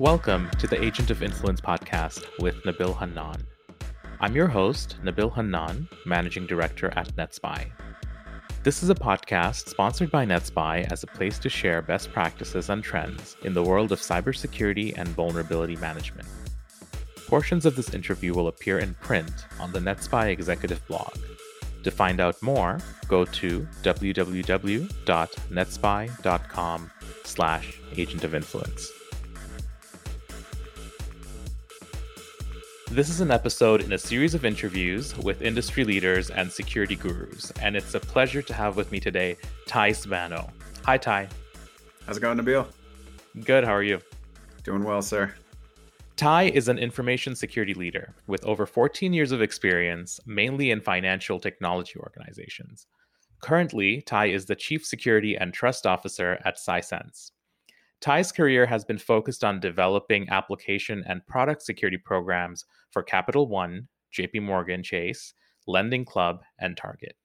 Welcome to the Agent of Influence podcast with Nabil Hannan. I'm your host, Nabil Hannan, Managing Director at NetSPI. This is a podcast sponsored by NetSPI as a place to share best practices and trends in the world of cybersecurity and vulnerability management. Portions of this interview will appear in print on the NetSPI executive blog. To find out more, go to www.netspi.com slash agent of influence. This is an episode in a series of interviews with industry leaders and security gurus, and it's a pleasure to have with me today Ty Spano. Hi, Ty. How's it going, Nabil? Good. How are you? Doing well, sir. Ty is an information security leader with over 14 years of experience, mainly in financial technology organizations. Currently, Ty is the Chief Security and Trust Officer at Sisense. Ty's career has been focused on developing application and product security programs for Capital One, JP Morgan Chase, Lending Club, and Target.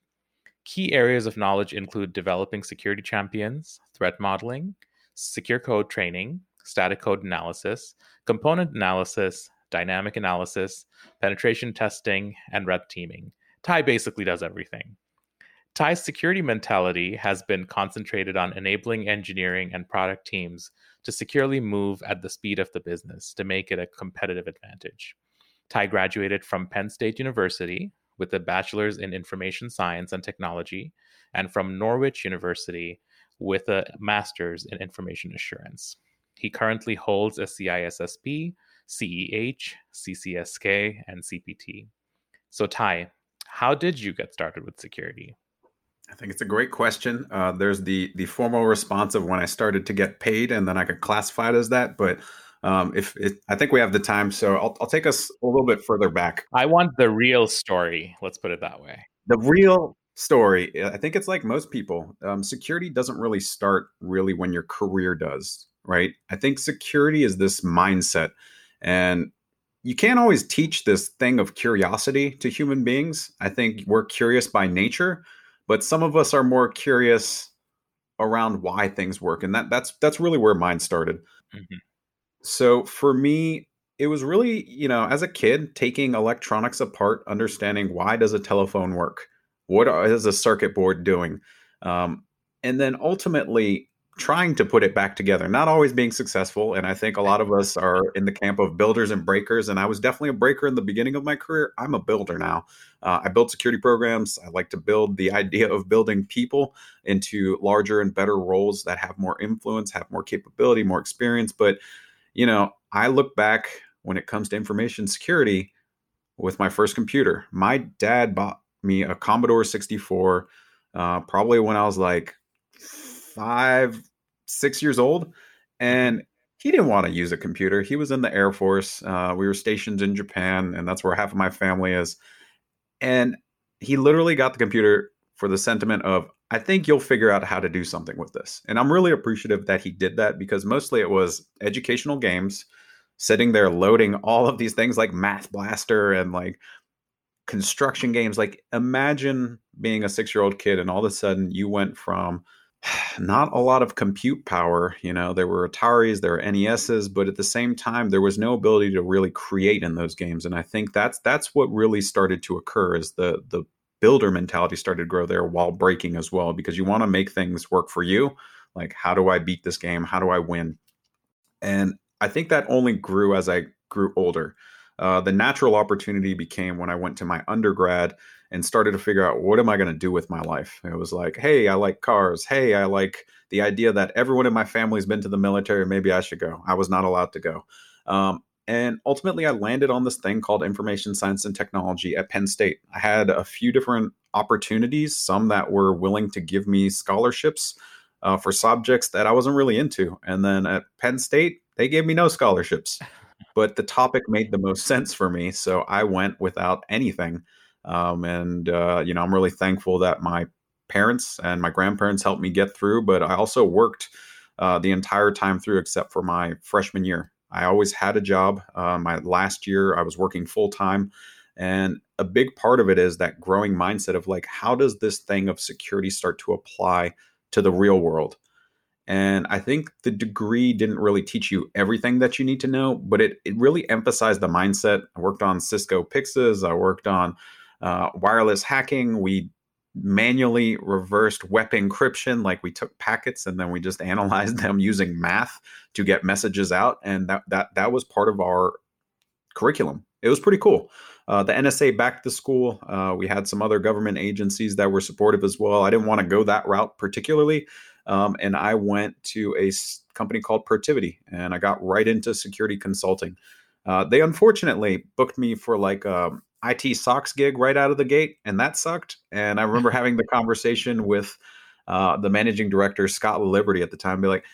Key areas of knowledge include developing security champions, threat modeling, secure code training, static code analysis, component analysis, dynamic analysis, penetration testing, and red teaming. Ty basically does everything. Ty's security mentality has been concentrated on enabling engineering and product teams to securely move at the speed of the business to make it a competitive advantage. Ty graduated from Penn State University with a bachelor's in information science and technology, and from Norwich University with a master's in information assurance. He currently holds a CISSP, CEH, CCSK, and CPT. So, Ty, how did you get started with security? I think it's a great question. Uh, there's the the formal response of when I started to get paid, and then I could classify it as that. But um, if it, I think we have the time, so I'll, I'll take us a little bit further back. I want the real story. Let's put it that way. The real story. I think it's like most people. Um, security doesn't really start really when your career does, right? I think security is this mindset, and you can't always teach this thing of curiosity to human beings. I think we're curious by nature but some of us are more curious around why things work and that that's that's really where mine started. Mm-hmm. so for me it was really you know as a kid taking electronics apart understanding why does a telephone work? What is a circuit board doing? Um, and then ultimately trying to put it back together, not always being successful. And I think a lot of us are in the camp of builders and breakers. And I was definitely a breaker in the beginning of my career. I'm a builder now. Uh, I build security programs. I like to build the idea of building people into larger and better roles that have more influence, have more capability, more experience. But, you know, I look back when it comes to information security with my first computer. My dad bought me a Commodore 64, uh, probably when I was like five, six years old, and he didn't want to use a computer. He was in the Air Force. Uh, we were stationed in Japan, and that's where half of my family is. And he literally got the computer for the sentiment of, I think you'll figure out how to do something with this. And I'm really appreciative that he did that because mostly it was educational games, sitting there loading all of these things like Math Blaster and like construction games. Like imagine being a six year old kid and all of a sudden you went from not a lot of compute power. You know, there were Ataris, there were NESs, but at the same time, there was no ability to really create in those games. And I think that's that's what really started to occur is the the builder mentality started to grow there while breaking as well, because you want to make things work for you. Like, how do I beat this game? How do I win? And I think that only grew as I grew older. Uh, the natural opportunity became when I went to my undergrad and started to figure out what am I going to do with my life. It was like, hey, I like cars. Hey, I like the idea that everyone in my family's been to the military. Maybe I should go. I was not allowed to go. Um, and ultimately, I landed on this thing called information science and technology at Penn State. I had a few different opportunities, some that were willing to give me scholarships uh, for subjects that I wasn't really into. And then at Penn State, they gave me no scholarships, but the topic made the most sense for me. So I went without anything. Um, and, uh, you know, I'm really thankful that my parents and my grandparents helped me get through, but I also worked uh, the entire time through except for my freshman year. I always had a job. Uh, my last year, I was working full time. And a big part of it is that growing mindset of like, how does this thing of security start to apply to the real world? And I think the degree didn't really teach you everything that you need to know, but it, it really emphasized the mindset. I worked on Cisco PIXes, I worked on uh, wireless hacking. We manually reversed WEP encryption like we took packets and then we just analyzed them using math to get messages out. And that that that was part of our curriculum. It was pretty cool. Uh, the nsa backed the school. Uh, we had some other government agencies that were supportive as well. I didn't want to go that route particularly um, and i went to a company called Protiviti and i got right into security consulting. Uh, they unfortunately booked me for like um, IT SOX gig right out of the gate, and that sucked. And I remember having the conversation with uh, the managing director, Scott Laliberte, at the time, be like,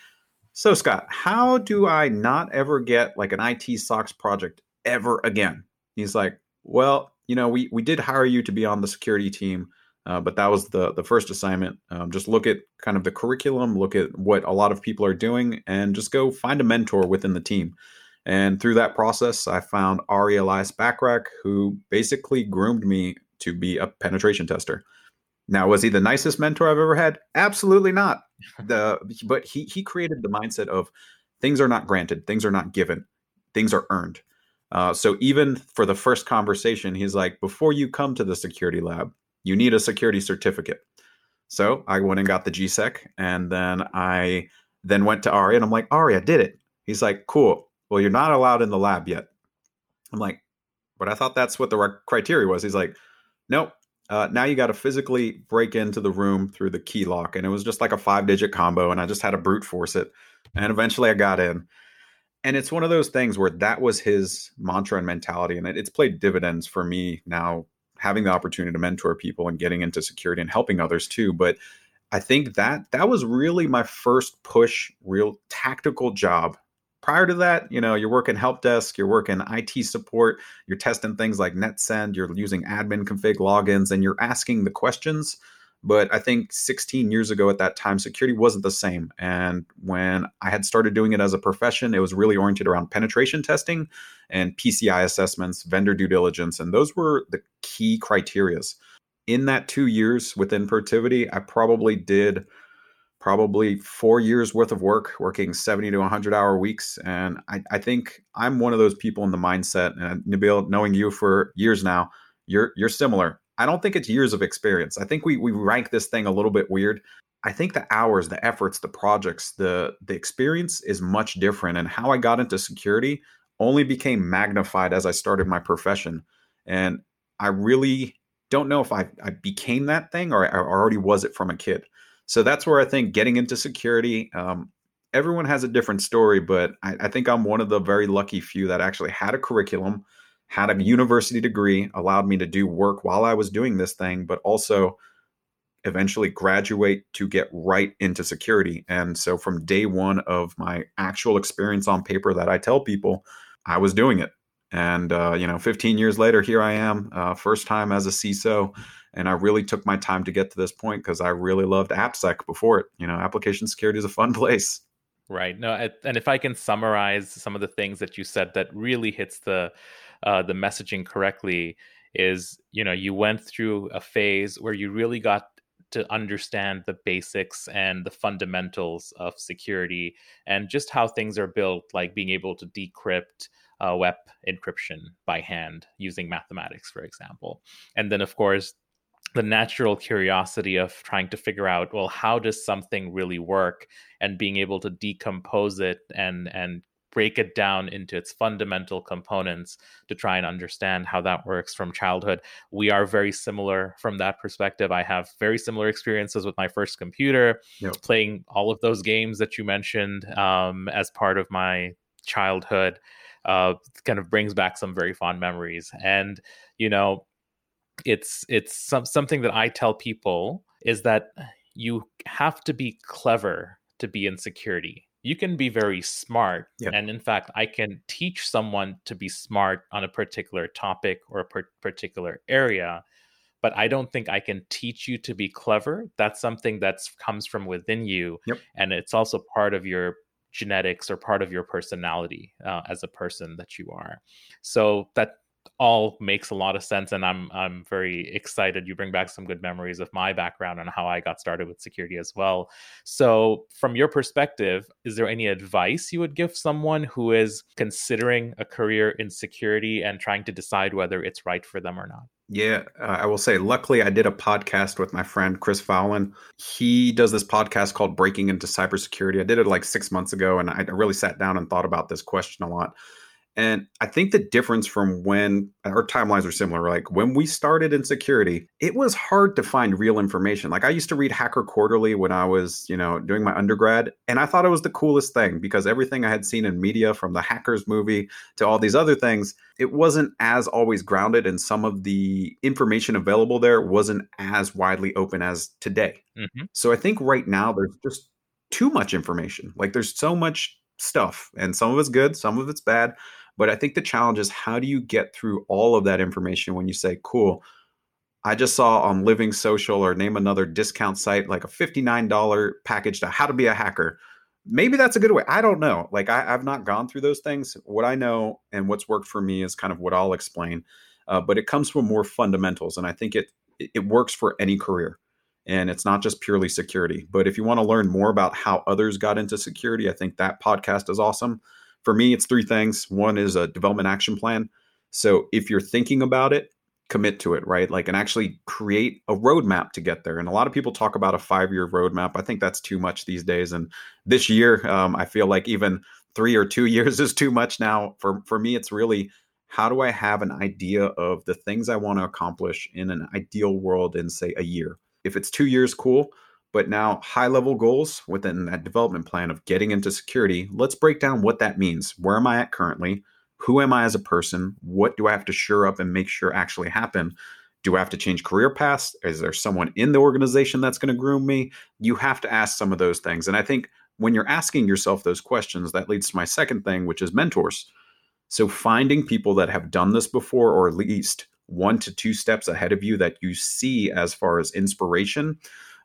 "So Scott, how do I not ever get like an IT SOX project ever again?" He's like, "Well, you know, we we did hire you to be on the security team." Uh, but that was the the first assignment. Um, just look at kind of the curriculum, look at what a lot of people are doing, and just go find a mentor within the team. And through that process, I found Ari Elias Bachrach, who basically groomed me to be a penetration tester. Now, was he the nicest mentor I've ever had? Absolutely not. The but he he created the mindset of things are not granted, things are not given, things are earned. Uh, so even for the first conversation, he's like, before you come to the security lab, you need a security certificate. So I went and got the GSEC, and then I then went to Ari, and I'm like, Ari, I did it. He's like, cool well, you're not allowed in the lab yet. I'm like, but I thought that's what the criteria was. He's like, nope. Uh, now you got to physically break into the room through the key lock. And it was just like a five digit combo. And I just had to brute force it. And eventually I got in. And it's one of those things where that was his mantra and mentality. And it, it's played dividends for me now, having the opportunity to mentor people and getting into security and helping others too. But I think that that was really my first push, real tactical job prior to that, you know, you're working help desk, you're working IT support, you're testing things like NetSend, you're using admin config logins, and you're asking the questions. But I think 16 years ago at that time, security wasn't the same. And when I had started doing it as a profession, it was really oriented around penetration testing and PCI assessments, vendor due diligence, and those were the key criterias. In that two years within Protiviti, I probably did probably four years worth of work, working 70 to 100 hour weeks. And I, I think I'm one of those people in the mindset. And Nabil, knowing you for years now, you're you're similar. I don't think it's years of experience. I think we we rank this thing a little bit weird. I think the hours, the efforts, the projects, the the experience is much different. And how I got into security only became magnified as I started my profession. And I really don't know if I, I became that thing or I already was it from a kid. So that's where I think getting into security, um, everyone has a different story, but I, I, think I'm one of the very lucky few that actually had a curriculum, had a university degree, allowed me to do work while I was doing this thing, but also eventually graduate to get right into security. And so from day one of my actual experience on paper that I tell people, I was doing it. And, uh, you know, 15 years later, here I am, uh, first time as a CISO and I really took my time to get to this point because I really loved AppSec before it. You know, application security is a fun place. Right. No, and if I can summarize some of the things that you said that really hits the uh, the messaging correctly, is you know you went through a phase where you really got to understand the basics and the fundamentals of security and just how things are built, like being able to decrypt uh, WEP encryption by hand using mathematics, for example. And then, of course, the natural curiosity of trying to figure out well how does something really work? And being able to decompose it and and break it down into its fundamental components to try and understand how that works from childhood. We are very similar from that perspective. I have very similar experiences with my first computer yep. playing all of those games that you mentioned um, as part of my childhood uh, kind of brings back some very fond memories. And you know it's it's some, something that I tell people is that you have to be clever to be in security. You can be very smart, yeah. and in fact, I can teach someone to be smart on a particular topic or a per- particular area. But I don't think I can teach you to be clever. That's something that comes from within you, yep. and it's also part of your genetics or part of your personality uh, as a person that you are. So that all makes a lot of sense and i'm i'm very excited you bring back some good memories of my background and how i got started with security as well so from your perspective is there any advice you would give someone who is considering a career in security and trying to decide whether it's right for them or not yeah, uh, I will say, luckily, I did a podcast with my friend Chris Foulon. He does this podcast called Breaking into Cybersecurity. I did it like six months ago, and I really sat down and thought about this question a lot. And I think the difference from when our timelines are similar, like when we started in security, it was hard to find real information. Like I used to read Hacker Quarterly when I was, you know, doing my undergrad, and I thought it was the coolest thing because everything I had seen in media from the Hackers movie to all these other things, it wasn't as always grounded and some of the information available there wasn't as widely open as today. Mm-hmm. So I think right now there's just too much information. Like there's so much stuff and some of it's good, some of it's bad but I think the challenge is how do you get through all of that information when you say, cool, I just saw on Living Social or name another discount site like a $59 package to how to be a hacker. Maybe that's a good way. I don't know. Like I, have not gone through those things. What I know and what's worked for me is kind of what I'll explain. Uh, but it comes from more fundamentals, and I think it it works for any career. And it's not just purely security. But if you want to learn more about how others got into security, I think that podcast is awesome. For me, it's three things. One is a development action plan. So if you're thinking about it, commit to it, right? Like, and actually create a roadmap to get there. And a lot of people talk about a five year roadmap. I think that's too much these days. And this year, um, I feel like even three or two years is too much now. For, for me, it's really how do I have an idea of the things I want to accomplish in an ideal world in, say, a year? If it's two years, cool but now high level goals within that development plan of getting into security. Let's break down what that means. Where am I at currently? Who am I as a person? What do I have to shore up and make sure actually happen? Do I have to change career paths? Is there someone in the organization that's going to groom me? You have to ask some of those things. And I think when you're asking yourself those questions, that leads to my second thing, which is mentors. So finding people that have done this before, or at least one to two steps ahead of you that you see as far as inspiration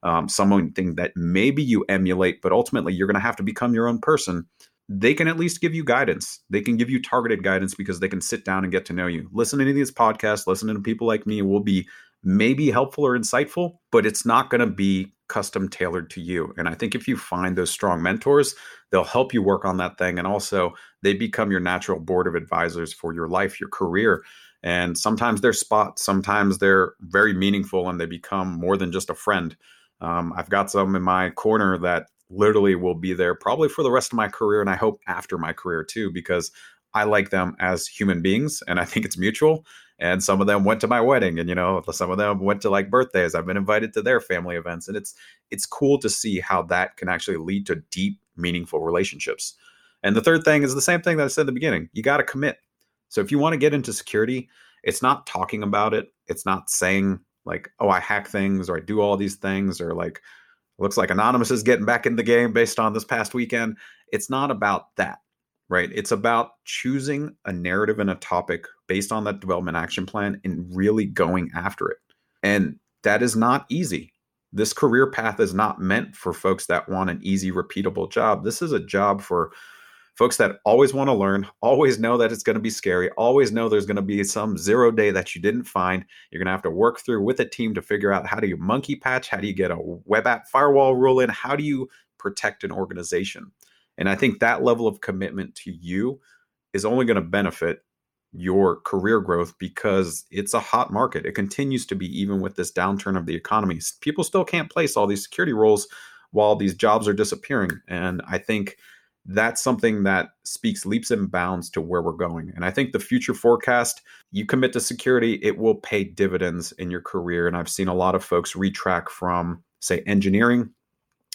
um, something that maybe you emulate, but ultimately you're going to have to become your own person. They can at least give you guidance. They can give you targeted guidance because they can sit down and get to know you. Listening to these podcasts, listening to people like me will be maybe helpful or insightful, but it's not going to be custom tailored to you. And I think if you find those strong mentors, they'll help you work on that thing. And also, they become your natural board of advisors for your life, your career. And sometimes they're spots, sometimes they're very meaningful and they become more than just a friend. Um, I've got some in my corner that literally will be there probably for the rest of my career, and I hope after my career too, because I like them as human beings, and I think it's mutual. And some of them went to my wedding, and you know, some of them went to like birthdays. I've been invited to their family events, and it's it's cool to see how that can actually lead to deep, meaningful relationships. And the third thing is the same thing that I said at the beginning. You got to commit. So if you want to get into security, it's not talking about it. It's not saying like, oh, I hack things or I do all these things or like looks like Anonymous is getting back in the game based on this past weekend. It's not about that, right? It's about choosing a narrative and a topic based on that development action plan and really going after it. And that is not easy. This career path is not meant for folks that want an easy, repeatable job. This is a job for folks that always want to learn, always know that it's going to be scary, always know there's going to be some zero day that you didn't find. You're going to have to work through with a team to figure out how do you monkey patch, how do you get a web app firewall rule in, how do you protect an organization. And I think that level of commitment to you is only going to benefit your career growth because it's a hot market. It continues to be even with this downturn of the economy. People still can't place all these security roles while these jobs are disappearing. And I think that's something that speaks leaps and bounds to where we're going. And I think the future forecast, you commit to security, it will pay dividends in your career. And I've seen a lot of folks retrack from, say, engineering,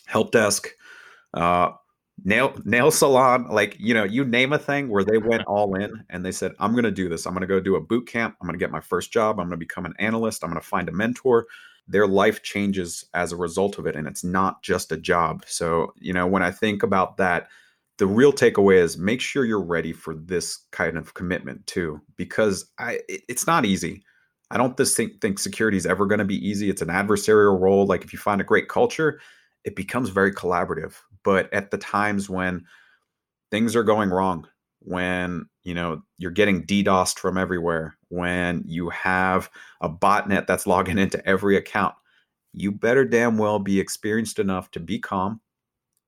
help desk, uh, nail nail salon, like you know, you name a thing where they went all in and they said, "I'm going to do this. I'm going to go do a boot camp. I'm going to get my first job. I'm going to become an analyst. I'm going to find a mentor." Their life changes as a result of it, and it's not just a job. So, you know, when I think about that the real takeaway is make sure you're ready for this kind of commitment too, because I it, it's not easy. I don't think, think security is ever going to be easy. It's an adversarial role. Like if you find a great culture, it becomes very collaborative. But at the times when things are going wrong, when you know you're getting DDoSed from everywhere, when you have a botnet that's logging into every account, you better damn well be experienced enough to be calm,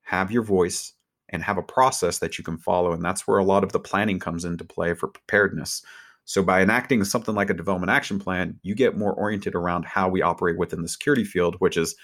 have your voice, and have a process that you can follow. And that's where a lot of the planning comes into play for preparedness. So by enacting something like a development action plan, you get more oriented around how we operate within the security field, which is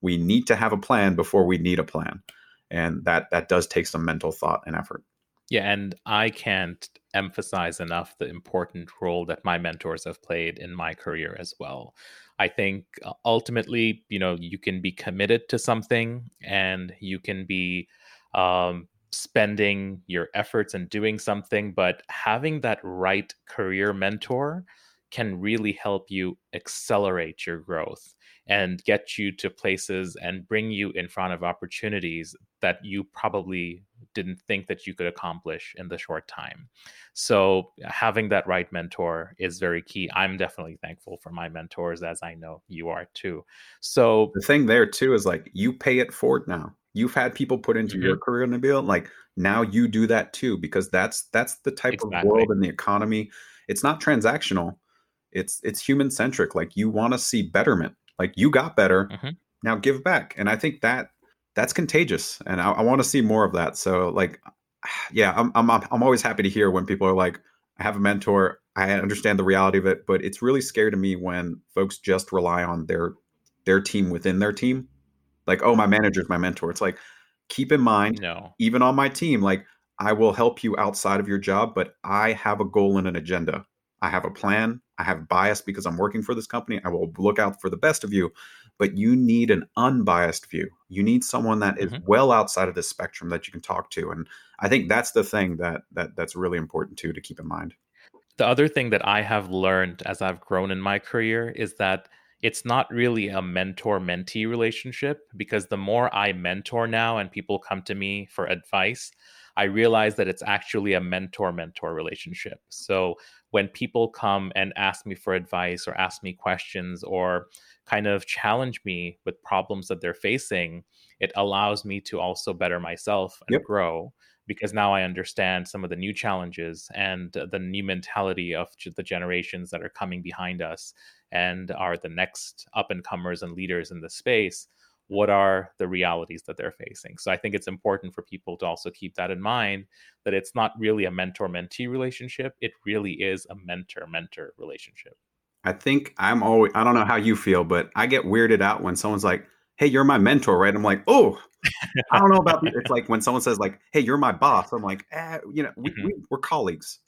we need to have a plan before we need a plan. And that that does take some mental thought and effort. Yeah, and I can't emphasize enough the important role that my mentors have played in my career as well. I think uh, ultimately, you know, you can be committed to something and you can be um, spending your efforts and doing something, but having that right career mentor can really help you accelerate your growth and get you to places and bring you in front of opportunities that you probably didn't think that you could accomplish in the short time. So having that right mentor is very key. I'm definitely thankful for my mentors as I know you are too. So the thing there too is like you pay it forward now you've had people put into mm-hmm. your career Nabil like now you do that too because that's that's the type exactly. of world and the economy it's not transactional it's it's human centric like you want to see betterment like you got better mm-hmm. now give back and i think that that's contagious and i, I want to see more of that so like yeah I'm, I'm i'm always happy to hear when people are like i have a mentor i understand the reality of it but it's really scary to me when folks just rely on their their team within their team like oh my manager's my mentor. It's like keep in mind no. even on my team like i will help you outside of your job but i have a goal and an agenda. I have a plan. I have bias because i'm working for this company. I will look out for the best of you but you need an unbiased view. You need someone that is mm-hmm. well outside of the spectrum that you can talk to and i think that's the thing that that that's really important too to keep in mind. The other thing that i have learned as i've grown in my career is that it's not really a mentor mentee relationship because the more I mentor now and people come to me for advice, I realize that it's actually a mentor mentor relationship. So when people come and ask me for advice or ask me questions or kind of challenge me with problems that they're facing, it allows me to also better myself and yep. grow because now I understand some of the new challenges and the new mentality of the generations that are coming behind us and are the next up and comers and leaders in the space what are the realities that they're facing? So i think it's important for people to also keep that in mind that it's not really a mentor mentee relationship it really is a mentor mentor relationship. I think i'm always i don't know how you feel but i get weirded out when someone's like hey you're my mentor right i'm like oh i don't know about it's like when someone says like hey you're my boss i'm like eh, you know we, mm-hmm. we, we're colleagues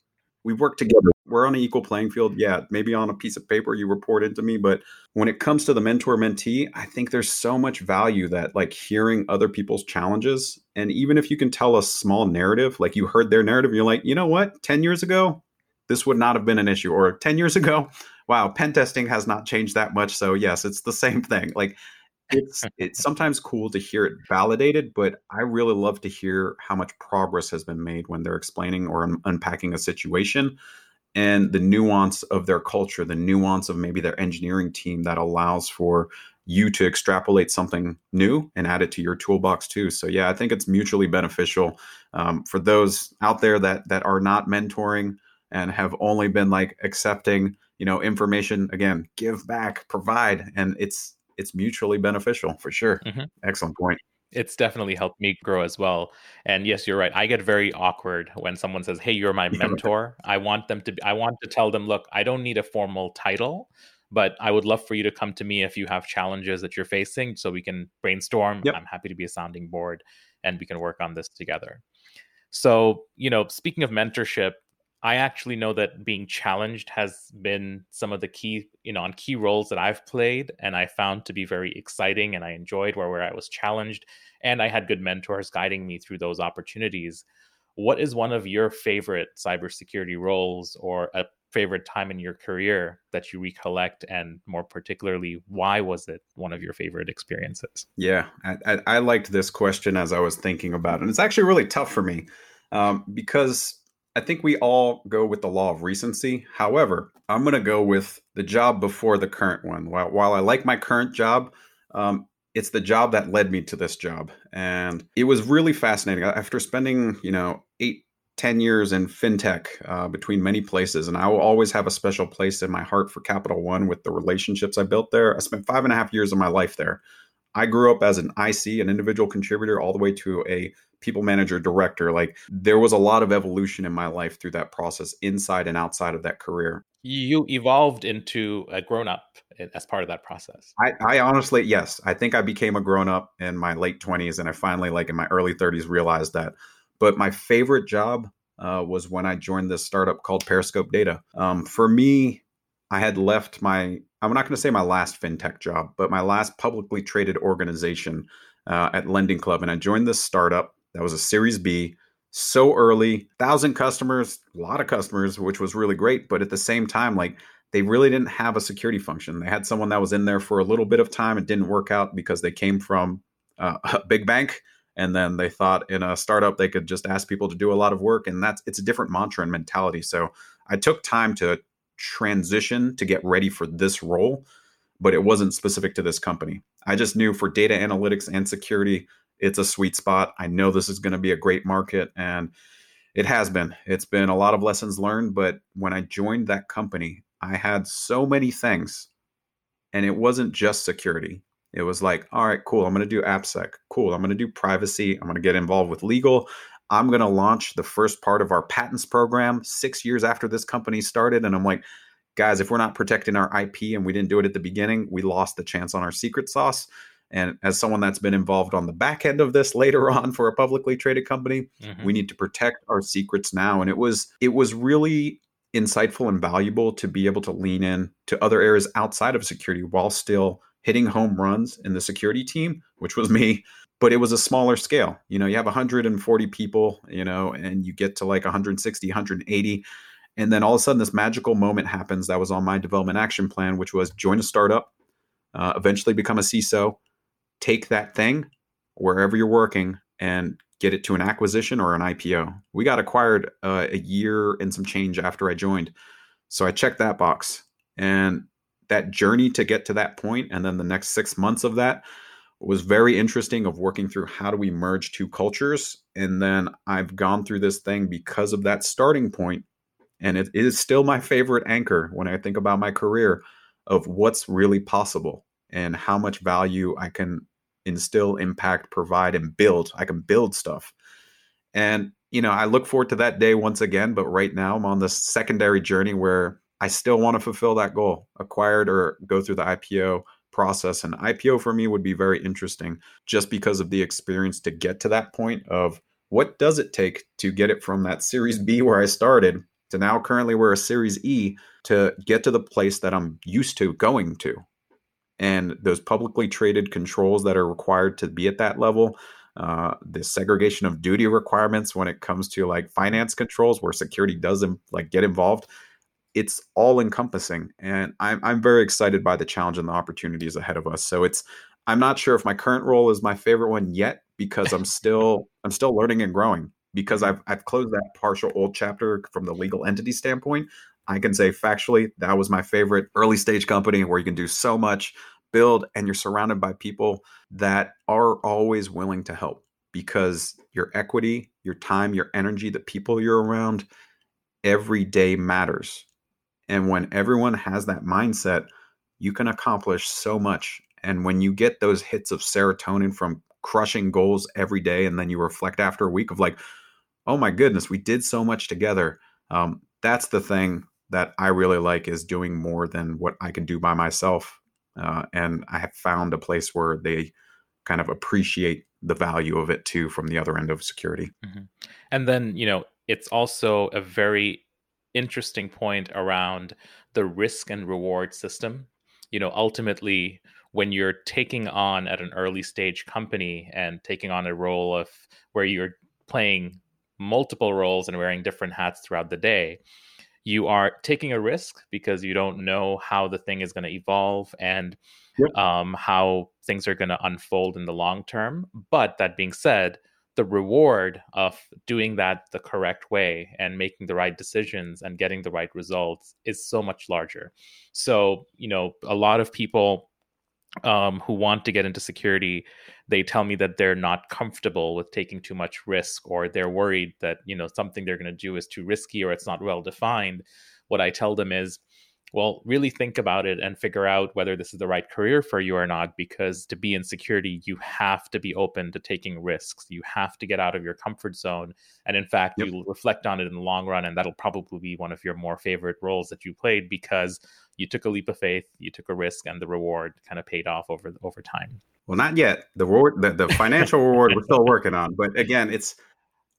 we work together. We're on an equal playing field. Yeah, maybe on a piece of paper you report into me, but when it comes to the mentor mentee, I think there's so much value that like hearing other people's challenges. And even if you can tell a small narrative, like you heard their narrative, you're like, you know what? 10 years ago, this would not have been an issue. Or 10 years ago, wow, pen testing has not changed that much. So yes, it's the same thing. Like it's it's sometimes cool to hear it validated, but I really love to hear how much progress has been made when they're explaining or un- unpacking a situation and the nuance of their culture, the nuance of maybe their engineering team that allows for you to extrapolate something new and add it to your toolbox too. So yeah, I think it's mutually beneficial um, for those out there that that are not mentoring and have only been like accepting, you know, information. Again, give back, provide, and it's it's mutually beneficial for sure. Mm-hmm. Excellent point. It's definitely helped me grow as well. And yes, you're right. I get very awkward when someone says, "Hey, you're my mentor." I want them to. Be, I want to tell them, "Look, I don't need a formal title." But I would love for you to come to me if you have challenges that you're facing so we can brainstorm. Yep. I'm happy to be a sounding board and we can work on this together. So, you know, speaking of mentorship, I actually know that being challenged has been some of the key, you know, on key roles that I've played, and I found to be very exciting, and I enjoyed where where I was challenged, and I had good mentors guiding me through those opportunities. What is one of your favorite cybersecurity roles, or a favorite time in your career that you recollect, and more particularly, why was it one of your favorite experiences? Yeah, I, I liked this question as I was thinking about it, and it's actually really tough for me um, because I think we all go with the law of recency. However, I'm going to go with the job before the current one. While, while I like my current job, um, it's the job that led me to this job. And it was really fascinating. After spending, you know, eight 10 years in fintech uh, between many places, and I will always have a special place in my heart for Capital One with the relationships I built there. I spent five and a half years of my life there. I grew up as an IC, an individual contributor, all the way to a people manager director. Like there was a lot of evolution in my life through that process, inside and outside of that career. You evolved into a grown up as part of that process. I, I honestly, yes, I think I became a grown up in my late 20s, and I finally, like in my early 30s, realized that but my favorite job uh, was when I joined this startup called Periscope Data. Um, for me, I had left my, I'm not going to say my last fintech job, but my last publicly traded organization uh, at Lending Club. And I joined this startup that was a Series B, so early, thousand customers, a lot of customers, which was really great. But at the same time, like they really didn't have a security function. They had someone that was in there for a little bit of time. It didn't work out because they came from uh, a big bank and then they thought in a startup they could just ask people to do a lot of work and that's it's a different mantra and mentality so i took time to transition to get ready for this role but it wasn't specific to this company i just knew for data analytics and security it's a sweet spot i know this is going to be a great market and it has been it's been a lot of lessons learned but when i joined that company i had so many things and it wasn't just security it was like, all right, cool. I'm going to do AppSec. Cool. I'm going to do privacy. I'm going to get involved with legal. I'm going to launch the first part of our patents program six years after this company started. And I'm like, guys, if we're not protecting our IP and we didn't do it at the beginning, we lost the chance on our secret sauce. And as someone that's been involved on the back end of this later on for a publicly traded company, mm-hmm. we need to protect our secrets now. And it was it was really insightful and valuable to be able to lean in to other areas outside of security while still hitting home runs in the security team, which was me, but it was a smaller scale. You know, you have 140 people, you know, and you get to like 160, 180. And then all of a sudden, this magical moment happens that was on my development action plan, which was join a startup, uh, eventually become a CISO, take that thing wherever you're working and get it to an acquisition or an IPO. We got acquired uh, a year and some change after I joined. So I checked that box. And that journey to get to that point and then the next six months of that was very interesting of working through how do we merge two cultures and then i've gone through this thing because of that starting point and it is still my favorite anchor when i think about my career of what's really possible and how much value i can instill impact provide and build i can build stuff and you know i look forward to that day once again but right now i'm on this secondary journey where I still want to fulfill that goal, acquired or go through the IPO process. And IPO for me would be very interesting just because of the experience to get to that point of what does it take to get it from that Series B where I started to now currently we're a Series E to get to the place that I'm used to going to. And those publicly traded controls that are required to be at that level, uh, the segregation of duty requirements when it comes to like finance controls where security doesn't like get involved it's all encompassing and I'm, I'm very excited by the challenge and the opportunities ahead of us. So it's i'm not sure if my current role is my favorite one yet because i'm still i'm still learning and growing because i've i've closed that partial old chapter from the legal entity standpoint i can say factually that was my favorite early stage company where you can do so much build and you're surrounded by people that are always willing to help because your equity your time your energy the people you're around every day matters and when everyone has that mindset, you can accomplish so much. And when you get those hits of serotonin from crushing goals every day, and then you reflect after a week of like, oh my goodness, we did so much together. Um, that's the thing that I really like is doing more than what I can do by myself. Uh, and I have found a place where they kind of appreciate the value of it too from the other end of security. Mm-hmm. And then, you know, it's also a very interesting point around the risk and reward system. You know, ultimately, when you're taking on at an early stage company and taking on a role of where you're playing multiple roles and wearing different hats throughout the day, you are taking a risk because you don't know how the thing is going to evolve and yep. um, how things are going to unfold in the long term. But that being said, the reward of doing that the correct way and making the right decisions and getting the right results is so much larger. So, you know, a lot of people um, who want to get into security, they tell me that they're not comfortable with taking too much risk or they're worried that you know something they're going to do is too risky or it's not well defined. What i tell them is well, really think about it and figure out whether this is the right career for you or not. Because to be in security, you have to be open to taking risks. You have to get out of your comfort zone. And in fact, yep. you'll reflect on it in the long run. And that'll probably be one of your more favorite roles that you played because you took a leap of faith, you took a risk, and the reward kind of paid off over over time. Well, not yet. The reward, the, the financial reward, we're still working on. But again, it's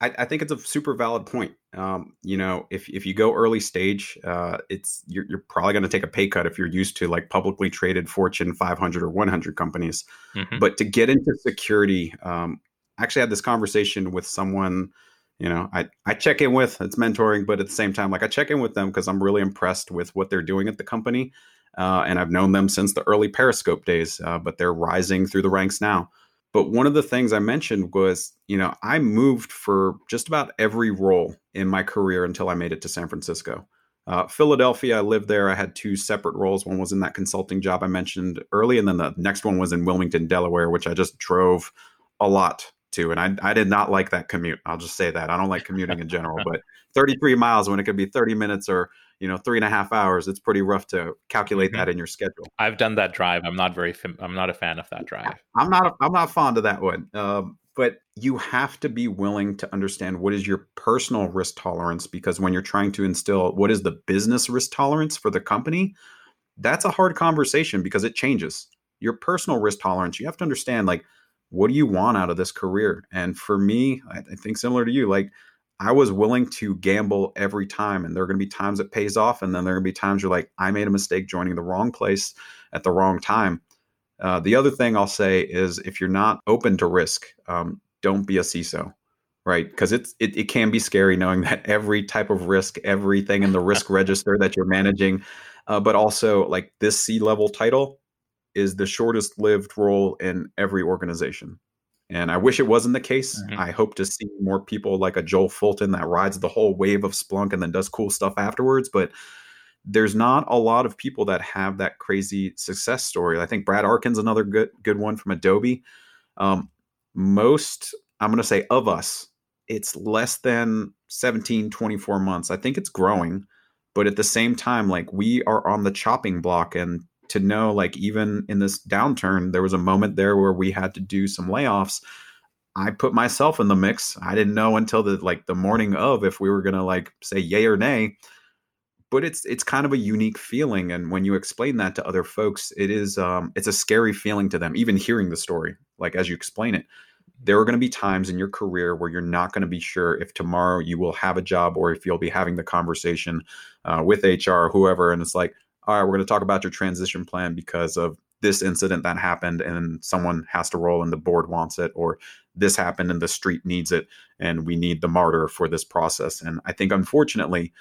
I, I, think it's a super valid point. Um, you know, if if you go early stage, uh, it's you're, you're probably going to take a pay cut if you're used to like publicly traded Fortune 500 or 100 companies. Mm-hmm. But to get into security, um, I actually had this conversation with someone. You know, I I check in with it's mentoring, but at the same time, like I check in with them because I'm really impressed with what they're doing at the company, uh, and I've known them since the early Periscope days. Uh, but they're rising through the ranks now. But one of the things I mentioned was, you know, I moved for just about every role in my career until I made it to San Francisco. Uh, Philadelphia, I lived there. I had two separate roles. One was in that consulting job I mentioned early, and then the next one was in Wilmington, Delaware, which I just drove a lot to. And I, I did not like that commute. I'll just say that. I don't like commuting in general, but 33 miles when it could be 30 minutes or you know three and a half hours it's pretty rough to calculate mm-hmm. that in your schedule. I've done that drive i'm not very fam- i'm not a fan of that drive. I'm not i'm not fond of that one um, but you have to be willing to understand what is your personal risk tolerance because when you're trying to instill what is the business risk tolerance for the company that's a hard conversation because it changes. Your personal risk tolerance you have to understand like what do you want out of this career? And for me i, I think similar to you like I was willing to gamble every time. And there are going to be times it pays off. And then there are going to be times you're like, I made a mistake joining the wrong place at the wrong time. Uh, the other thing I'll say is if you're not open to risk, um, don't be a CISO, right? Because it's it, it can be scary knowing that every type of risk, everything in the risk register that you're managing, uh, but also like this C level title is the shortest lived role in every organization. And I wish it wasn't the case. Mm-hmm. I hope to see more people like a Joel Fulton that rides the whole wave of Splunk and then does cool stuff afterwards. But there's not a lot of people that have that crazy success story. I think Brad Arkin's another good good one from Adobe. Um, most, I'm going to say, of us, it's less than 17, 24 months. I think it's growing, but at the same time, like we are on the chopping block and to know like even in this downturn there was a moment there where we had to do some layoffs. I put myself in the mix. I didn't know until the like the morning of if we were going to like say yay or nay. But it's it's kind of a unique feeling and when you explain that to other folks it is um it's a scary feeling to them even hearing the story like as you explain it. There are going to be times in your career where you're not going to be sure if tomorrow you will have a job or if you'll be having the conversation uh, with hr or whoever and it's like all right, we're going to talk about your transition plan because of this incident that happened and someone has to roll and the board wants it, or this happened and the street needs it and we need the martyr for this process. And I think unfortunately,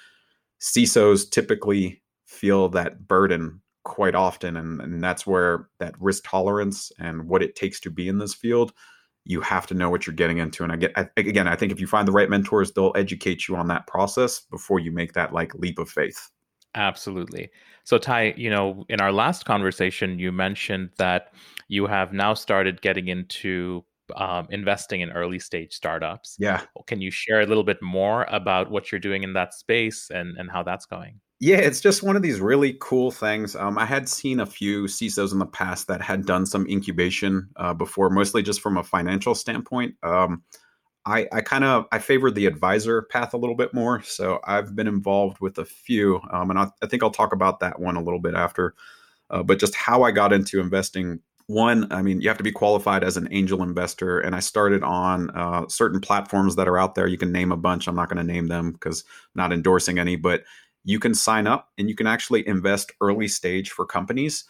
CISOs typically feel that burden quite often. And, and that's where that risk tolerance and what it takes to be in this field you have to know what you're getting into and i get I, again i think if you find the right mentors they'll educate you on that process before you make that like leap of faith Absolutely. So, Ty, you know, in our last conversation, you mentioned that you have now started getting into um, investing in early stage startups. Yeah. Can you share a little bit more about what you're doing in that space and, and how that's going? Yeah, it's just one of these really cool things. Um, I had seen a few CISOs in the past that had done some incubation uh, before, mostly just from a financial standpoint. Um, I, I kind of I favor the advisor path a little bit more. So I've been involved with a few, um, and I, I, think I'll talk about that one a little bit after. Uh, but just how I got into investing. One, I mean, you have to be qualified as an angel investor, and I started on uh, certain platforms that are out there. You can name a bunch. I'm not going to name them because not endorsing any, but you can sign up and you can actually invest early stage for companies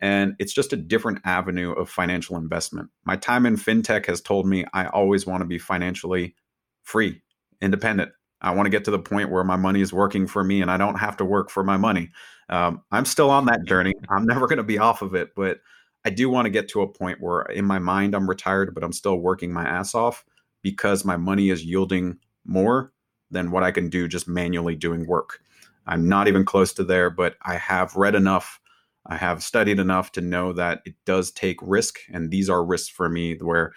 and it's just a different avenue of financial investment. My time in fintech has told me I always want to be financially free, independent. I want to get to the point where my money is working for me and I don't have to work for my money. Um, I'm still on that journey. I'm never going to be off of it, but I do want to get to a point where in my mind I'm retired, but I'm still working my ass off because my money is yielding more than what I can do just manually doing work. I'm not even close to there, but I have read enough I have studied enough to know that it does take risk. And these are risks for me where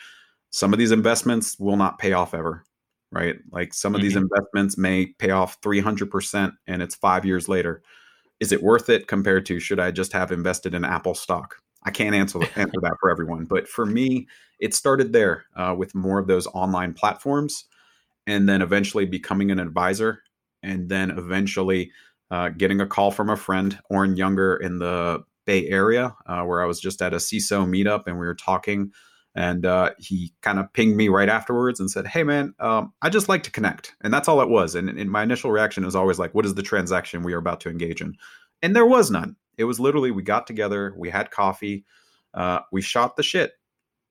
some of these investments will not pay off ever, right? Like some of mm-hmm. these investments may pay off 300% and it's five years later. Is it worth it compared to should I just have invested in Apple stock? I can't answer, answer that for everyone. But for me, it started there uh, with more of those online platforms and then eventually becoming an advisor and then eventually uh, getting a call from a friend, Oren Yunger, in the Bay Area, uh, where I was just at a CISO meetup and we were talking. And uh, he kind of pinged me right afterwards and said, Hey, man, um, I just like to connect. And that's all it was. And, and my initial reaction was always like, What is the transaction we are about to engage in? And there was none. It was literally, we got together, we had coffee, uh, we shot the shit.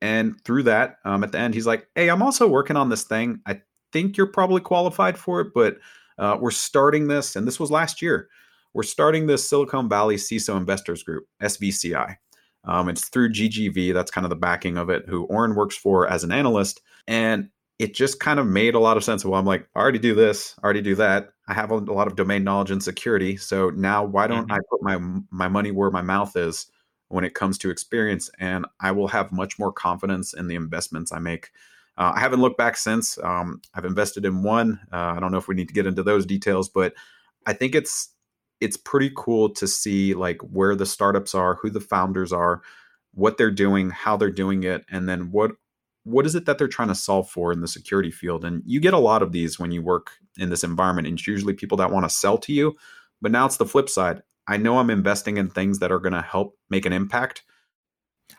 And through that, um, at the end, he's like, Hey, I'm also working on this thing. I think you're probably qualified for it, but uh, we're starting this, and this was last year. We're starting this Silicon Valley CISO Investors Group, SVCI. Um, it's through GGV. That's kind of the backing of it, who Oren works for as an analyst. And it just kind of made a lot of sense. Well, I'm like, I already do this, I already do that. I have a, lot of domain knowledge and security. So now why don't mm-hmm. I put my my money where my mouth is when it comes to experience? And I will have much more confidence in the investments I make uh, I haven't looked back since. Um, I've invested in one. Uh, I don't know if we need to get into those details, but I think it's it's pretty cool to see like where the startups are, who the founders are, what they're doing, how they're doing it, and then what what is it that they're trying to solve for in the security field. And you get a lot of these when you work in this environment. And it's usually people that want to sell to you. But now it's the flip side. I know I'm investing in things that are going to help make an impact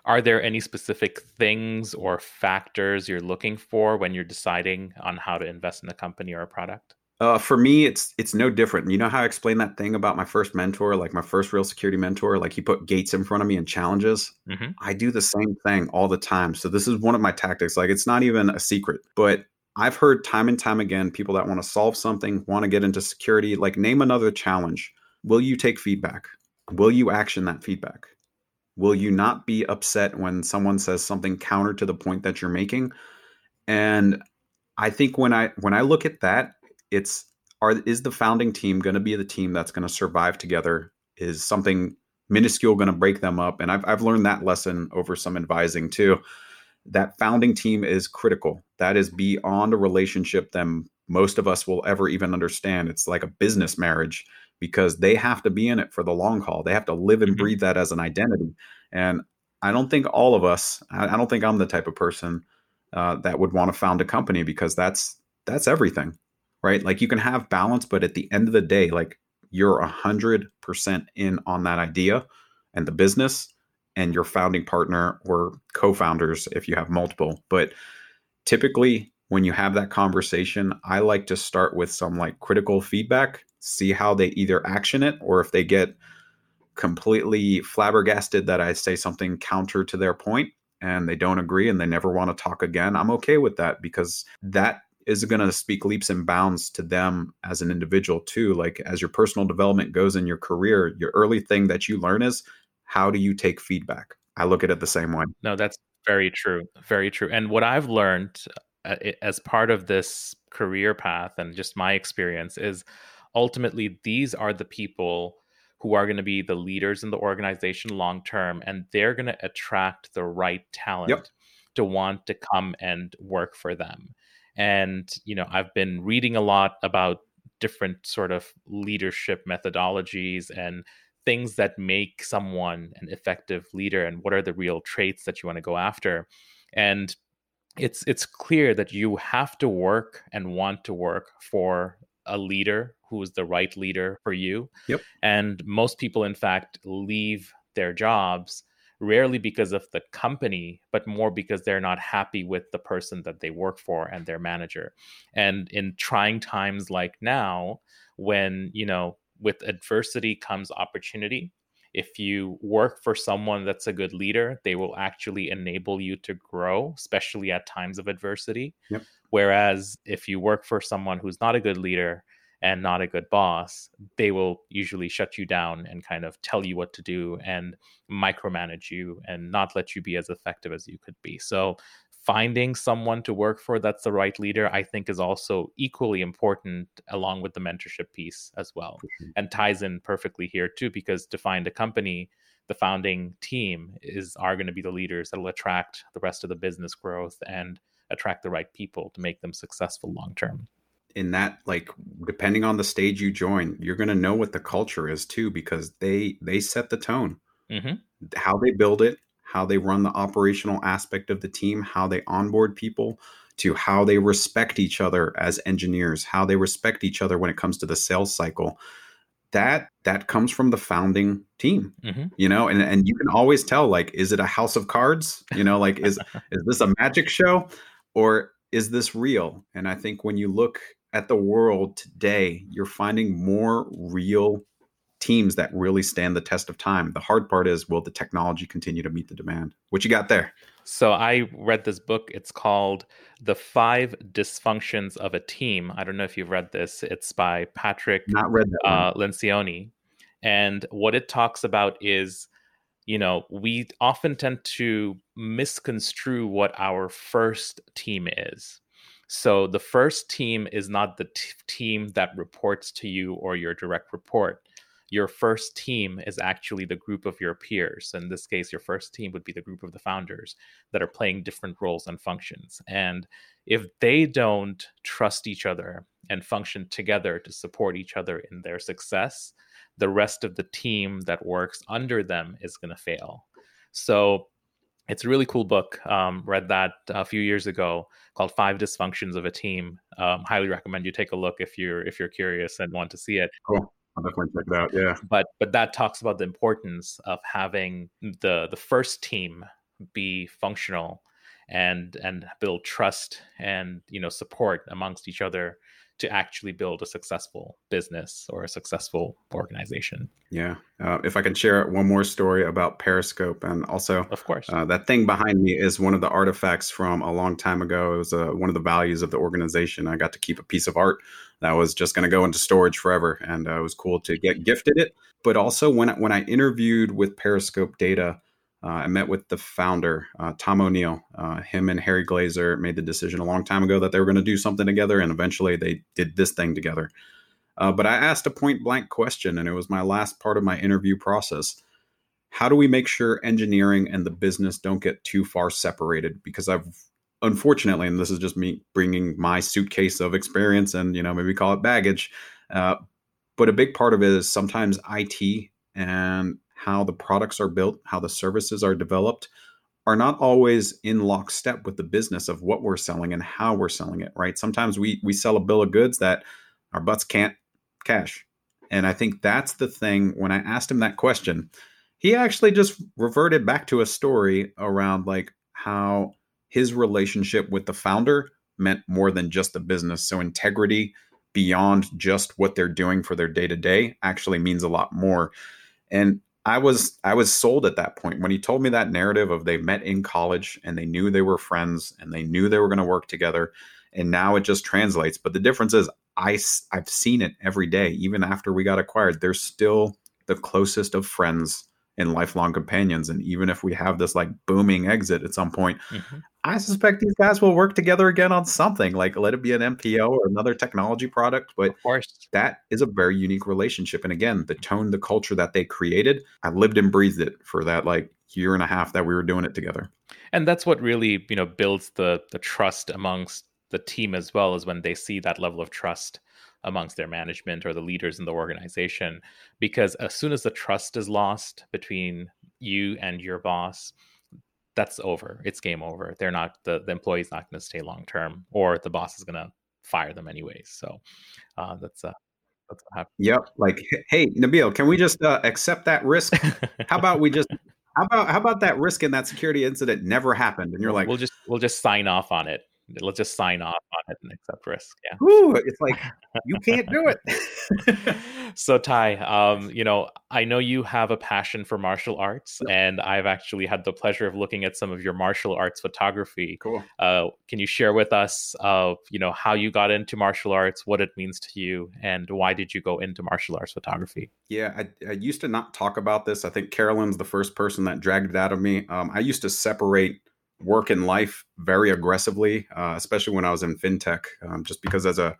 are there any specific things or factors you're looking for when you're deciding on how to invest in a company or a product? Uh, for me, it's it's no different. You know how I explained that thing about my first mentor, like my first real security mentor, like he put gates in front of me and challenges. Mm-hmm. I do the same thing all the time. So this is one of my tactics. Like it's not even a secret, but I've heard time and time again people that want to solve something, want to get into security, like name another challenge. Will you take feedback? Will you action that feedback? Will you not be upset when someone says something counter to the point that you're making? And I think when I when I look at that, it's are is the founding team going to be the team that's going to survive together? Is something minuscule going to break them up? And I've I've learned that lesson over some advising too. That founding team is critical. That is beyond a relationship than most of us will ever even understand. It's like a business marriage because they have to be in it for the long haul. They have to live and mm-hmm. breathe that as an identity. And I don't think all of us, I, don't think I'm the type of person uh, that would want to found a company because that's that's everything, right? Like you can have balance, but at the end of the day, like you're a hundred percent in on that idea and the business and your founding partner or co-founders if you have multiple. But typically when you have that conversation, I like to start with some like critical feedback see how they either action it or if they get completely flabbergasted that I say something counter to their point and they don't agree and they never want to talk again. I'm okay with that because that is going to speak leaps and bounds to them as an individual too. Like as your personal development goes in your career, your early thing that you learn is how do you take feedback? I look at it the same way. No, that's very true. Very true. And what I've learned uh, as part of this career path and just my experience is ultimately these are the people who are going to be the leaders in the organization long term and they're going to attract the right talent yep. to want to come and work for them and you know i've been reading a lot about different sort of leadership methodologies and things that make someone an effective leader and what are the real traits that you want to go after and it's it's clear that you have to work and want to work for a leader who is the right leader for you. Yep. And most people, in fact, leave their jobs rarely because of the company, but more because they're not happy with the person that they work for and their manager. And in trying times like now, when, you know, with adversity comes opportunity. If you work for someone that's a good leader, they will actually enable you to grow, especially at times of adversity. Yep. Whereas if you work for someone who's not a good leader and not a good boss, they will usually shut you down and kind of tell you what to do and micromanage you and not let you be as effective as you could be. So finding someone to work for that's the right leader, I think is also equally important along with the mentorship piece as well. And ties in perfectly here too, because to find a company, the founding team is are going to be the leaders that will attract the rest of the business growth and attract the right people to make them successful long term in that like depending on the stage you join you're going to know what the culture is too because they they set the tone mm-hmm. how they build it how they run the operational aspect of the team how they onboard people to how they respect each other as engineers how they respect each other when it comes to the sales cycle. That that comes from the founding team mm-hmm. you know and and you can always tell like is it a house of cards? You know like is is this a magic show or is this real? And i think when you look at the world today, you're finding more real teams that really stand the test of time. The hard part is will the technology continue to meet the demand? What you got there? So I read this book. It's called The Five Dysfunctions of a Team. I don't know if you've read this. It's by Patrick Not read that uh, Lencioni. And what it talks about is, you know, we often tend to misconstrue what our first team is. So the first team is not the t- team that reports to you or your direct report. Your first team is actually the group of your peers. In this case, your first team would be the group of the founders that are playing different roles and functions. And if they don't trust each other and function together to support each other in their success, the rest of the team that works under them is going to fail. So it's a really cool book. Um, read that a few years ago called Five Dysfunctions of a Team. Um, highly recommend you take a look if you're if you're curious and want to see it. Cool. I'll definitely check it out. Yeah. But but that talks about the importance of having the the first team be functional and and build trust and you know support amongst each other to actually build a successful business or a successful organization. Yeah. Uh, if I can share one more story about Periscope, and also, of course, uh, that thing behind me is one of the artifacts from a long time ago. It was uh, one of the values of the organization. I got to keep a piece of art that was just going to go into storage forever, and uh, it was cool to get gifted it. But also, when when I interviewed with Periscope Data I met with the founder, uh, Tom O'Neill. Uh, him and Harry Glaser made the decision a long time ago that they were going to do something together, and eventually they did this thing together. Uh, but I asked a point blank question, and it was my last part of my interview process. How do we make sure engineering and the business don't get too far separated? Because I've unfortunately, and this is just me bringing my suitcase of experience and you know maybe call it baggage, uh, but a big part of it is sometimes IT and how the products are built, how the services are developed, are not always in lockstep with the business of what we're selling and how we're selling it, right? Sometimes we we sell a bill of goods that our butts can't cash. And I think that's the thing when I asked him that question, he actually just reverted back to a story around like how his relationship with the founder meant more than just the business. So integrity beyond just what they're doing for their day to day actually means a lot more. And I was I was sold at that point. When he told me that narrative of they met in college and they knew they were friends and they knew they were going to work together and now it just translates. But the difference is I I've seen it every day even after we got acquired. They're still the closest of friends and lifelong companions and even if we have this like booming exit at some point mm-hmm. I suspect these guys will work together again on something. Like let it be an MPO or another technology product. But of course, that is a very unique relationship. And again, the tone, the culture that they created, I lived and breathed it for that like year and a half that we were doing it together. And that's what really, you know, builds the the trust amongst the team as well as when they see that level of trust amongst their management or the leaders in the organization. Because as soon as the trust is lost between you and your boss, that's over. It's game over. They're not the, the employee's not going to stay long term, or the boss is going to fire them anyways. So uh, that's uh, that's what happens. Yep. Like, hey, Nabil, can we just uh, accept that risk? how about we just how about how about that risk in that security incident never happened? And you're like, we'll just we'll just sign off on it let's just sign off on it and accept risk. Yeah. Ooh, it's like you can't do it. so Ty, um, you know, I know you have a passion for martial arts, and I've actually had the pleasure of looking at some of your martial arts photography. Cool. Uh, can you share with us, uh, you know, how you got into martial arts, what it means to you, and why did you go into martial arts photography? Yeah, I, I used to not talk about this. I think Carolyn's the first person that dragged it out of me. Um, I used to separate work in life very aggressively, uh, especially when I was in fintech, um, just because as a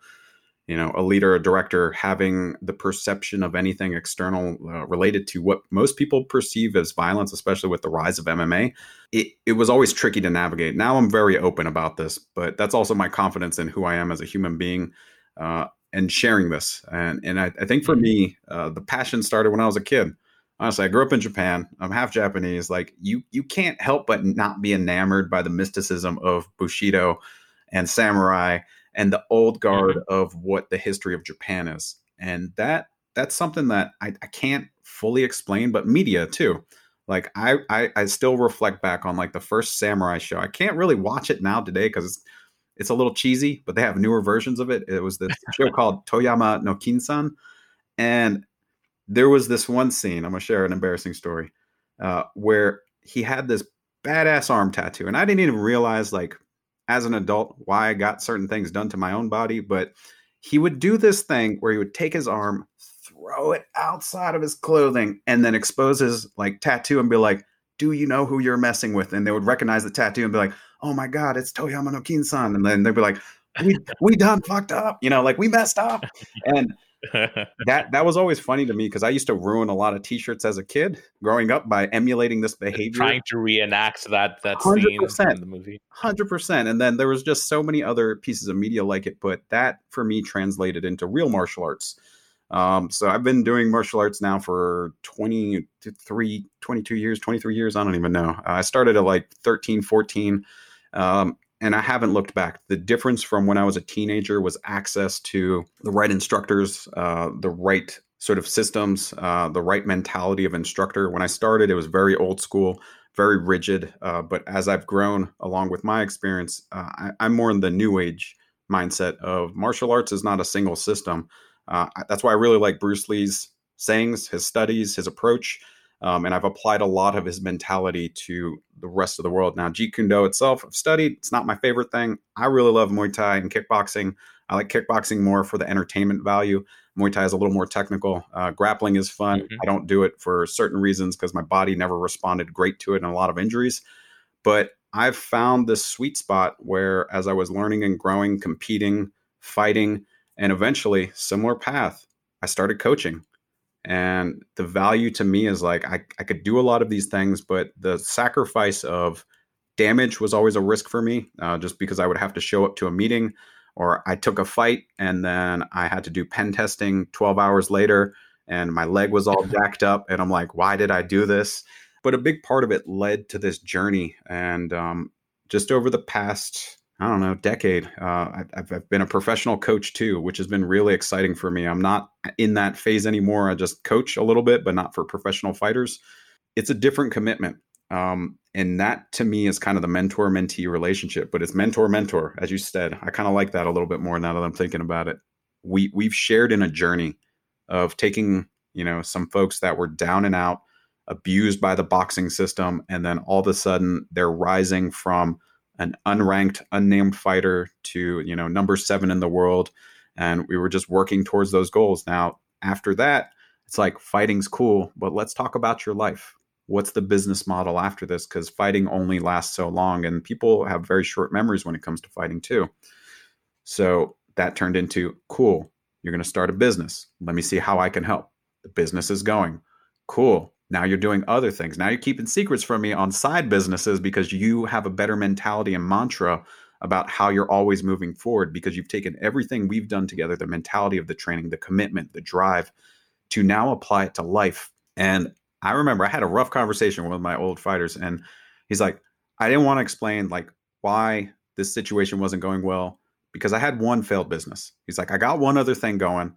you know a leader, a director, having the perception of anything external uh, related to what most people perceive as violence, especially with the rise of MMA, it it was always tricky to navigate. Now I'm very open about this, but that's also my confidence in who I am as a human being. Uh, and sharing this, and and I, I think for mm-hmm. me, uh, the passion started when I was a kid honestly, I grew up in Japan. I'm half Japanese. Like you, you can't help but not be enamored by the mysticism of Bushido and samurai and the old guard mm-hmm. of what the history of Japan is. And that that's something that I, I can't fully explain, but media too. Like I, I, I still reflect back on like the first samurai show. I can't really watch it now today because it's, it's a little cheesy, but they have newer versions of it. It was this show called Toyama no Kinsan, and there was this one scene. I'm gonna share an embarrassing story uh, where he had this badass arm tattoo, and I didn't even realize like as an adult why I got certain things done to my own body, but he would do this thing where he would take his arm, throw it outside of his clothing, and then expose his like tattoo and be like, "Do you know who you're messing with?" And they would recognize the tattoo and be like, "Oh my god, it's Toyama no Kin-san," and then they'd be like, "We we done fucked up," you know, like we messed up, and that that was always funny to me because I used to ruin a lot of T-shirts as a kid growing up by emulating this behavior, trying to reenact that that 100%, scene in the movie. Hundred percent. And then there was just so many other pieces of media like it, but that for me translated into real martial arts. Um, so I've been doing martial arts now for 23, 22 years, 23 years. I don't even know. I started at like 13, 14. Um, and I haven't looked back. The difference from when I was a teenager was access to the right instructors, uh, the right sort of systems, uh, the right mentality of instructor. When I started, it was very old school, very rigid. Uh, but as I've grown along with my experience, uh, I, am more in the new age mindset of martial arts is not a single system. Uh, that's why I really like Bruce Lee's sayings, his studies, his approach. Um, and I've applied a lot of his mentality to the rest of the world. Now, Jeet Kune Do itself, I've studied. It's not my favorite thing. I really love Muay Thai and kickboxing. I like kickboxing more for the entertainment value. Muay Thai is a little more technical. Uh, grappling is fun. Mm-hmm. I don't do it for certain reasons because my body never responded great to it and a lot of injuries. But I've found this sweet spot where, as I was learning and growing, competing, fighting, and eventually, similar path, I started coaching. And the value to me is like I, I could do a lot of these things, but the sacrifice of damage was always a risk for me, uh, just because I would have to show up to a meeting or I took a fight and then I had to do pen testing 12 hours later and my leg was all jacked up. And I'm like, why did I do this? But a big part of it led to this journey. And um, just over the past I don't know, decade. Uh, I've, I've, been a professional coach too, which has been really exciting for me. I'm not in that phase anymore. I just coach a little bit, but not for professional fighters. It's a different commitment. Um, and that to me is kind of the mentor mentee relationship, but it's mentor mentor, as you said. I kind of like that a little bit more now that I'm thinking about it. We we've shared in a journey of taking, you know, some folks that were down and out, abused by the boxing system, and then all of a sudden they're rising from an unranked, unnamed fighter to you know number seven in the world, and we were just working towards those goals. Now after that, it's like fighting's cool, but let's talk about your life. What's the business model after this? Because fighting only lasts so long, and people have very short memories when it comes to fighting too. So that turned into cool. You're going to start a business. Let me see how I can help. The business is going. Cool. Now you're doing other things. Now you're keeping secrets from me on side businesses because you have a better mentality and mantra about how you're always moving forward because you've taken everything we've done together the mentality of the training, the commitment, the drive to now apply it to life. And I remember I had a rough conversation with my old fighters, and he's like, I didn't want to explain like why this situation wasn't going well because I had one failed business. He's like, I got one other thing going,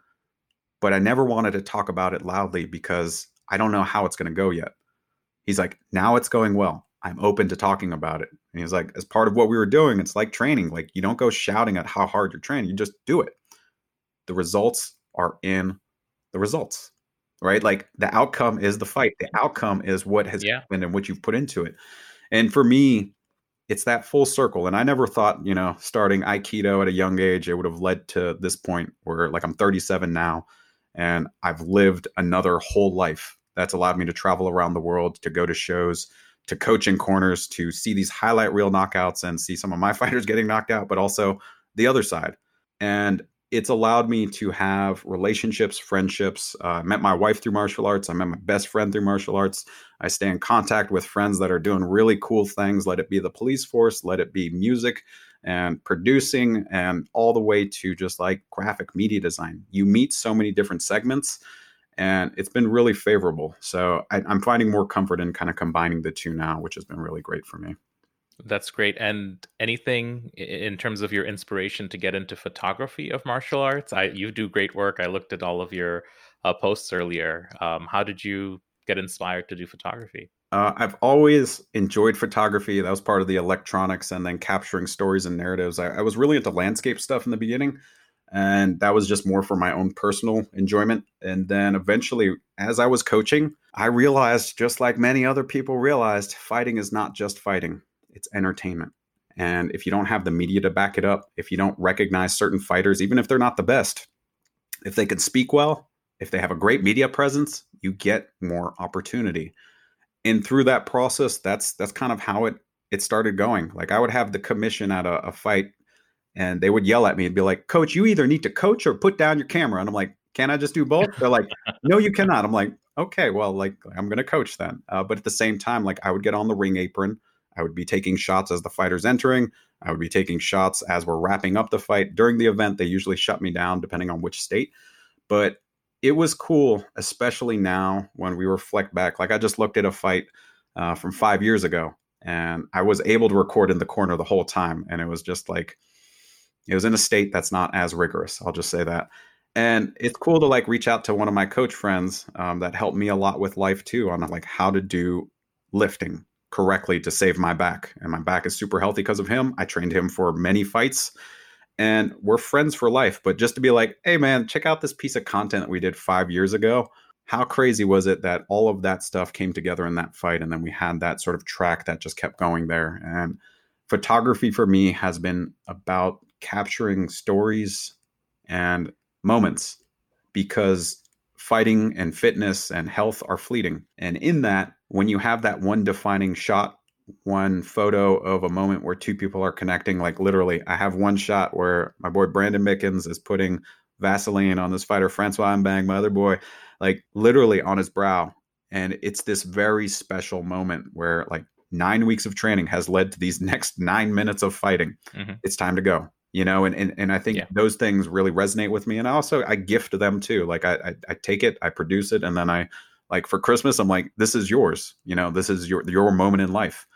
but I never wanted to talk about it loudly because I don't know how it's going to go yet. He's like, now it's going well. I'm open to talking about it. And he's like, as part of what we were doing, it's like training. Like you don't go shouting at how hard you're training, you just do it. The results are in the results, right? Like the outcome is the fight. The outcome is what has yeah. happened and what you've put into it. And for me, it's that full circle. And I never thought, you know, starting Aikido at a young age, it would have led to this point where like I'm 37 now and I've lived another whole life that's allowed me to travel around the world, to go to shows, to coach in corners to see these highlight reel knockouts and see some of my fighters getting knocked out, but also the other side. And it's allowed me to have relationships, friendships. Uh, met my wife through martial arts. I met my best friend through martial arts. I stay in contact with friends that are doing really cool things. Let it be the police force, let it be music and producing, and all the way to just like graphic media design. You meet so many different segments, and it's been really favorable. So I, I'm finding more comfort in kind of combining the two now, which has been really great for me. That's great. And anything in terms of your inspiration to get into photography of martial arts? I you do great work. I looked at all of your uh, posts earlier. Um, how did you get inspired to do photography? Uh, I've always enjoyed photography. That was part of the electronics, and then capturing stories and narratives. I, I was really into landscape stuff in the beginning, and that was just more for my own personal enjoyment. And then eventually, as I was coaching, I realized, just like many other people realized, fighting is not just fighting it's entertainment. And if you don't have the media to back it up, if you don't recognize certain fighters, even if they're not the best, if they can speak well, if they have a great media presence, you get more opportunity. And through that process, that's that's kind of how it it started going. Like I would have the commission at a, a fight and they would yell at me and be like, Coach, you either need to coach or put down your camera. And I'm like, Can I just do both? They're like, No, you cannot. I'm like, Okay, well, like I'm going to coach then. Uh, but at the same time, like I would get on the ring apron I would be taking shots as the fighter's entering. I would be taking shots as we're wrapping up the fight. During the event, they usually shut me down depending on which state. But it was cool, especially now when we reflect back. Like I just looked at a fight uh, from five years ago, and I was able to record in the corner the whole time. And it was just like, it was in a state that's not as rigorous. I'll just say that. And it's cool to like reach out to one of my coach friends um, that helped me a lot with life too on like how to do lifting correctly to save my back. And my back is super healthy because of him. I trained him for many fights and we're friends for life. But just to be like, hey, man, check out this piece of content that we did five years ago. How crazy was it that all of that stuff came together in that fight? And then we had that sort of track that just kept going there. And photography for me has been about capturing stories and moments because fighting and fitness and health are fleeting. And in that, when you have that one defining shot, one photo of a moment where two people are connecting, like literally, I have one shot where my boy Brandon Mickens is putting Vaseline on this fighter, Francois Mbang, my other boy, like literally on his brow. And it's this very special moment where like nine weeks of training has led to these next nine minutes of fighting. Mm-hmm. It's time to go you know and and, and i think yeah. those things really resonate with me and I also i gift them too like I, I, I take it i produce it and then i like for christmas i'm like this is yours you know this is your your moment in life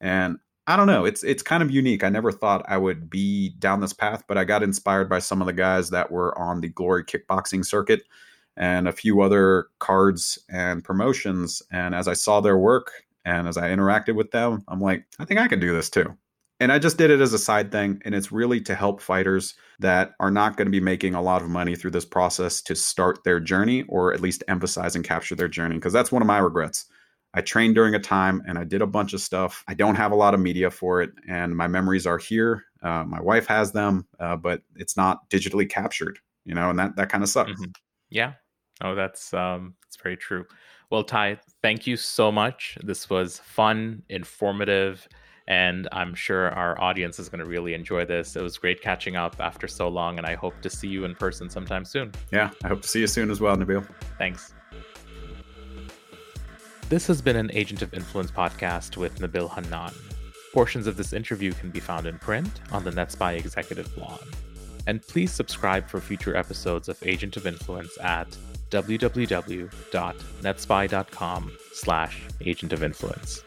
and i don't know it's it's kind of unique i never thought i would be down this path but i got inspired by some of the guys that were on the glory kickboxing circuit and a few other cards and promotions and as i saw their work and as i interacted with them i'm like i think i can do this too and I just did it as a side thing. And it's really to help fighters that are not going to be making a lot of money through this process to start their journey or at least emphasize and capture their journey. Because that's one of my regrets. I trained during a time and I did a bunch of stuff. I don't have a lot of media for it. And my memories are here. Uh, my wife has them, uh, but it's not digitally captured, you know, and that, that kind of sucks. Mm-hmm. Yeah. Oh, that's, um, that's very true. Well, Ty, thank you so much. This was fun, informative and I'm sure our audience is going to really enjoy this. It was great catching up after so long, and I hope to see you in person sometime soon. Yeah, I hope to see you soon as well, Nabil. Thanks. This has been an Agent of Influence podcast with Nabil Hannan. Portions of this interview can be found in print on the NetSPI executive blog. And please subscribe for future episodes of Agent of Influence at www.netspi.com slash agent of influence.